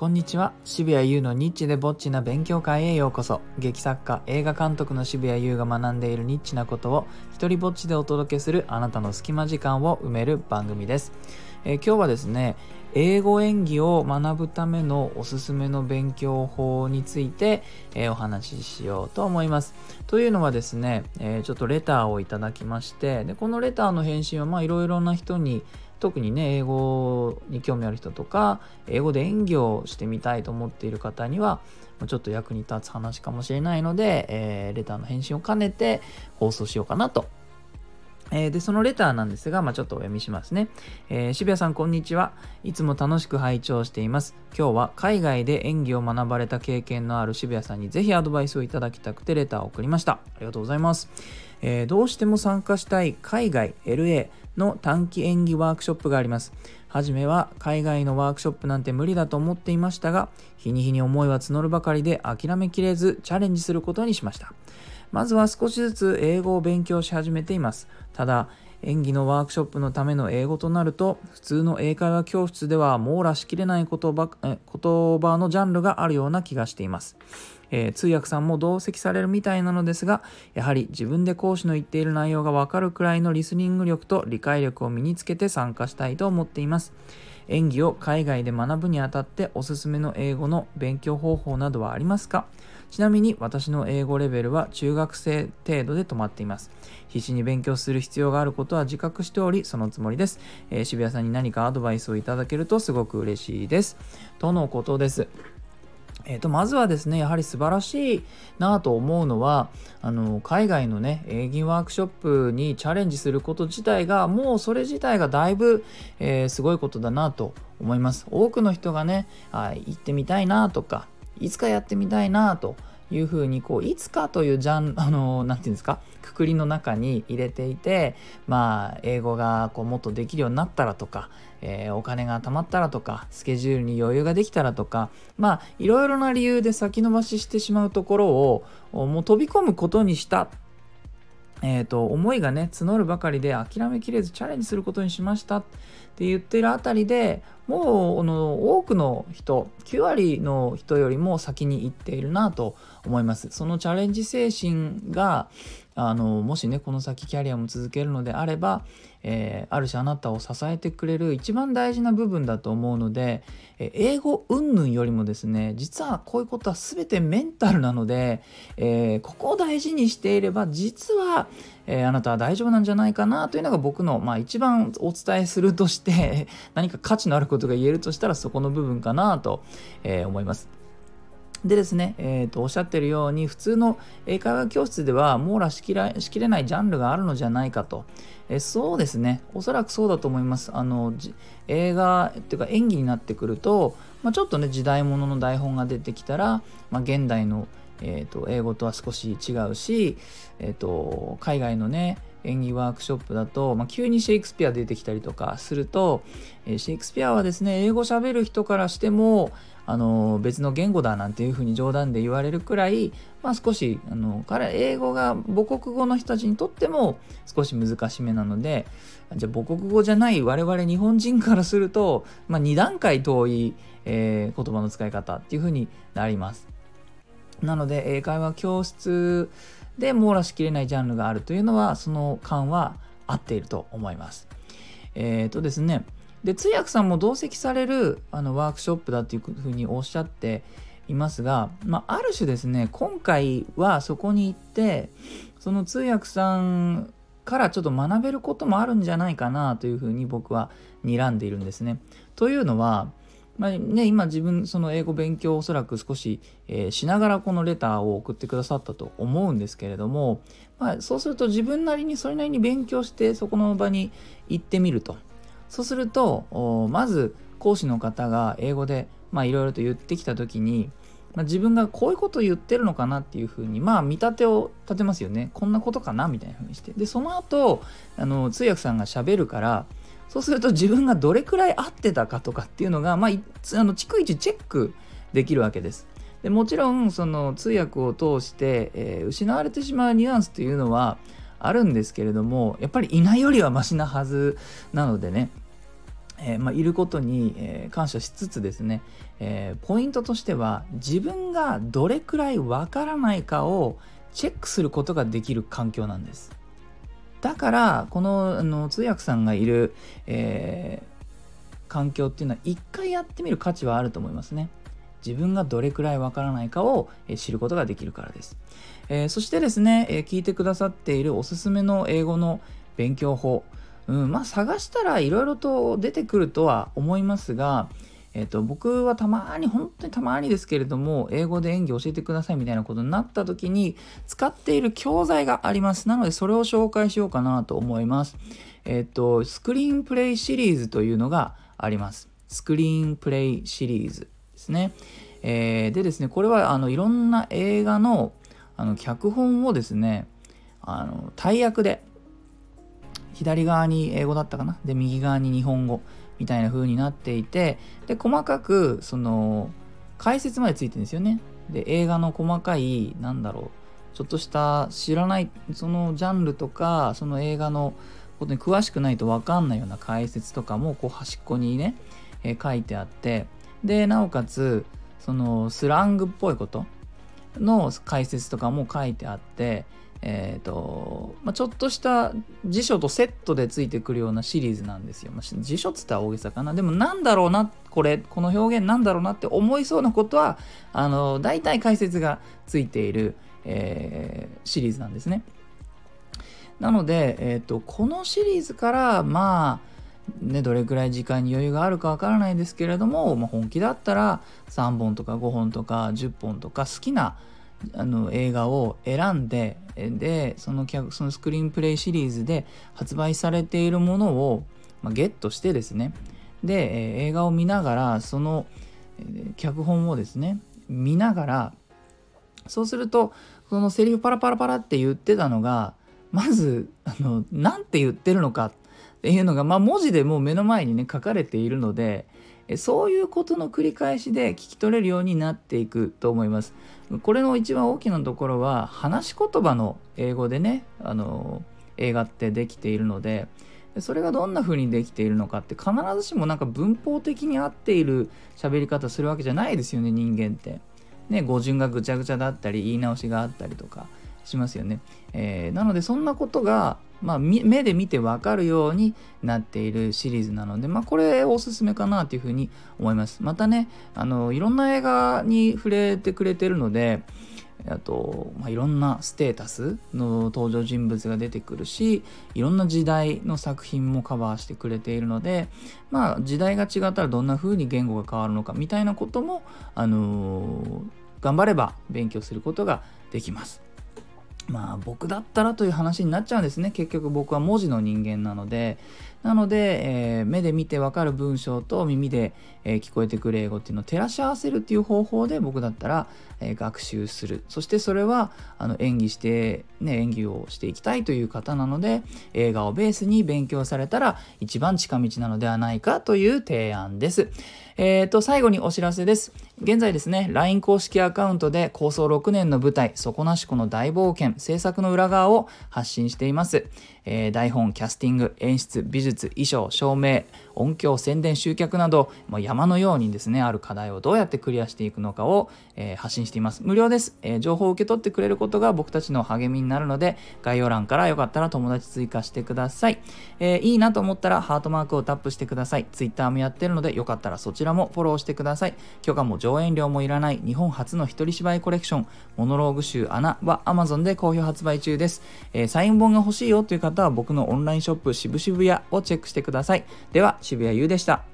こんにちは。渋谷優のニッチでぼっちな勉強会へようこそ。劇作家映画監督の渋谷優が学んでいるニッチなことを一人ぼっちでお届けするあなたの隙間時間を埋める番組です、えー、今日はですね英語演技を学ぶためのおすすめの勉強法について、えー、お話ししようと思います。というのはですね、えー、ちょっとレターをいただきましてでこのレターの返信はいろいろな人に特にね英語に興味ある人とか英語で演技をしてみたいと思っている方にはちょっと役に立つ話かもしれないので、えー、レターの返信を兼ねて放送しようかなとえー、で、そのレターなんですが、まあ、ちょっとお読みしますね、えー、渋谷さん、こんにちは。いつも楽しく拝聴しています。今日は海外で演技を学ばれた経験のある渋谷さんにぜひアドバイスをいただきたくてレターを送りました。ありがとうございます。えー、どうしても参加したい海外 LA の短期演技ワークショップがあります。はじめは海外のワークショップなんて無理だと思っていましたが、日に日に思いは募るばかりで諦めきれずチャレンジすることにしました。まずは少しずつ英語を勉強し始めています。ただ、演技のワークショップのための英語となると普通の英会話教室では網羅しきれない言葉言葉のジャンルがあるような気がしています。えー、通訳さんも同席されるみたいなのですがやはり自分で講師の言っている内容がわかるくらいのリスニング力と理解力を身につけて参加したいと思っています演技を海外で学ぶにあたっておすすめの英語の勉強方法などはありますか？ちなみに私の英語レベルは中学生程度で止まっています。必死に勉強する必要があることは自覚しており、そのつもりです。えー、渋谷さんに何かアドバイスをいただけるとすごく嬉しいです。とのことです。えーと、まずはですねやはり素晴らしいなと思うのはあの海外のね営業ワークショップにチャレンジすること自体がもうそれ自体がだいぶ、えー、すごいことだなと思います多くの人がねあ行ってみたいなとかいつかやってみたいなというふうにこういつかというジャンあの何て言うんですかくくりの中に入れていてまあ英語がこうもっとできるようになったらとか、えー、お金が貯まったらとかスケジュールに余裕ができたらとかまあいろいろな理由で先延ばししてしまうところをもう飛び込むことにした。えーと、思いがね募るばかりで諦めきれずチャレンジすることにしましたって言ってるあたりでもうあの多くの人9割の人よりも先に行っているなと思います。そのチャレンジ精神があのもしねこの先キャリアも続けるのであれば、えー、ある種あなたを支えてくれる一番大事な部分だと思うので、え英語云々よりもですね実はこういうことは全てメンタルなので、えー、ここを大事にしていれば実は、えー、あなたは大丈夫なんじゃないかなというのが僕の、まあ、一番お伝えするとして何か価値のあることが言えるとしたらそこの部分かなと、え思います。でですね、えーと、おっしゃってるように普通の英会話教室では網羅しきらしきれないジャンルがあるのじゃないかと、えー、そうですね。おそらくそうだと思います。あの映画っていうか演技になってくると、まあ、ちょっとね時代物の台本が出てきたら、まあ、現代の、えーと、英語とは少し違うし、えーと海外のね演技ワークショップだと、まあ、急にシェイクスピア出てきたりとかすると、えー、シェイクスピアはですね英語喋る人からしてもあの別の言語だなんていうふうに冗談で言われるくらい、まあ、少しあの彼英語が母国語の人たちにとっても少し難しめなのでじゃあ母国語じゃない我々日本人からすると、まあ、2段階遠い、えー、言葉の使い方っていうふうになります。なので英会話教室で網羅しきれないジャンルがあるというのはその感は合っていると思います。えっ、ー、とですねで通訳さんも同席されるあのワークショップだというふうにおっしゃっていますが、まあ、ある種ですね今回はそこに行ってその通訳さんからちょっと学べることもあるんじゃないかなというふうに僕は睨んでいるんですね。というのは、まあね、今自分その英語勉強をおそらく少し、えー、しながらこのレターを送ってくださったと思うんですけれども、まあ、そうすると自分なりにそれなりに勉強してそこの場に行ってみると。そうするとまず講師の方が英語でいろいろと言ってきた時に、まあ、自分がこういうこと言ってるのかなっていうふうにまあ見立てを立てますよねこんなことかなみたいなふうにしてでその後あの通訳さんがしゃべるからそうすると自分がどれくらい合ってたかとかっていうのが、まあ、あの逐一チェックできるわけです。でもちろんその通訳を通して、えー、失われてしまうニュアンスというのはあるんですけれどもやっぱりいないよりはマシなはずなのでねえー、まあ、いることに、えー、感謝しつつですね、えー、ポイントとしては自分がどれくらいわからないかをチェックすることができる環境なんです。だからこのあの通訳さんがいる、え環境っていうのは一回やってみる価値はあると思いますね。自分がどれくらいわからないかを知ることができるからです。えそしてですね、え聞いてくださっているおすすめの英語の勉強法、うん、まあ探したらいろいろと出てくるとは思いますが、えっ、と、僕はたまに、本当にたまにですけれども、英語で演技教えてくださいみたいなことになった時に、使っている教材があります。なので、それを紹介しようかなと思います。えっ、と、スクリーンプレイシリーズというのがあります。スクリーンプレイシリーズですね。えー、でですね、これは、あの、いろんな映画の、あの、脚本をですね、あの、対訳で、左側に英語だったかな？で右側に日本語みたいな風になっていてで細かくその解説までついてるんですよね。で映画の細かいなんだろうちょっとした知らないそのジャンルとかその映画のことに詳しくないと分かんないような解説とかもこう端っこにね、えー、書いてあってでなおかつそのスラングっぽいことの解説とかも書いてあってえーとまあ、ちょっとした辞書とセットでついてくるようなシリーズなんですよ。まあ、辞書っつったら大げさかな。でもなんだろうな、これ、この表現なんだろうなって思いそうなことは、あの、大体解説がついている、えー、シリーズなんですね。なので、えーと、このシリーズから、まあ、ね、どれくらい時間に余裕があるかわからないですけれども、まあ、本気だったら3本とか5本とか10本とか好きなあの映画を選んででそのそのスクリーンプレイシリーズで発売されているものを、まあ、ゲットしてですね。で、え映画を見ながらその、え脚本をですね見ながらそうするとそのセリフパラパラパラって言ってたのがまずあの何て言ってるのかっていうのが、まあ、文字でもう目の前にね書かれているのでそういうことの繰り返しで聞き取れるようになっていくと思います。これの一番大きなところは話し言葉の英語でねあの映画ってできているのでそれがどんな風にできているのかって必ずしもなんか文法的に合っている喋り方するわけじゃないですよね人間って。ね語順がぐちゃぐちゃだったり言い直しがあったりとかしますよね。えー、なのでそんなことがまあ、目で見てわかるようになっているシリーズなので、まあ、これおすすめかなというふうに思います。またね、あのいろんな映画に触れてくれてるので、あと、まあ、いろんなステータスの登場人物が出てくるしいろんな時代の作品もカバーしてくれているのでまあ時代が違ったらどんな風に言語が変わるのかみたいなことも、あのー、頑張れば勉強することができます。まあ僕だったらという話になっちゃうんですね結局僕は文字の人間なのでなので、えー、目で見てわかる文章と耳で、えー、聞こえてくる英語っていうのを照らし合わせるっていう方法で僕だったら、えー、学習するそしてそれはあの演技して、ね、演技をしていきたいという方なので映画をベースに勉強されたら一番近道なのではないかという提案です。えー、と最後にお知らせです。現在ですね、LINE 公式アカウントで構想6年の舞台、底なしこの大冒険、制作の裏側を発信しています。えー、台本、キャスティング、演出、美術、衣装、照明、音響、宣伝、集客など、もう山のようにですね、ある課題をどうやってクリアしていくのかを、えー、発信しています。無料です、えー、情報を受け取ってくれることが僕たちの励みになるので、概要欄からよかったら友達追加してください。えいいなと思ったらハートマークをタップしてください。Twitter もやってるので、よかったらそちらもフォローしてください。許可も上演料もいらない日本初の一人芝居コレクション、モノローグ集穴は Amazon で好評発売中です。えサイン本が欲しいよという方は僕のオンラインショップ渋々屋をチェックしてください。では、渋谷優でした。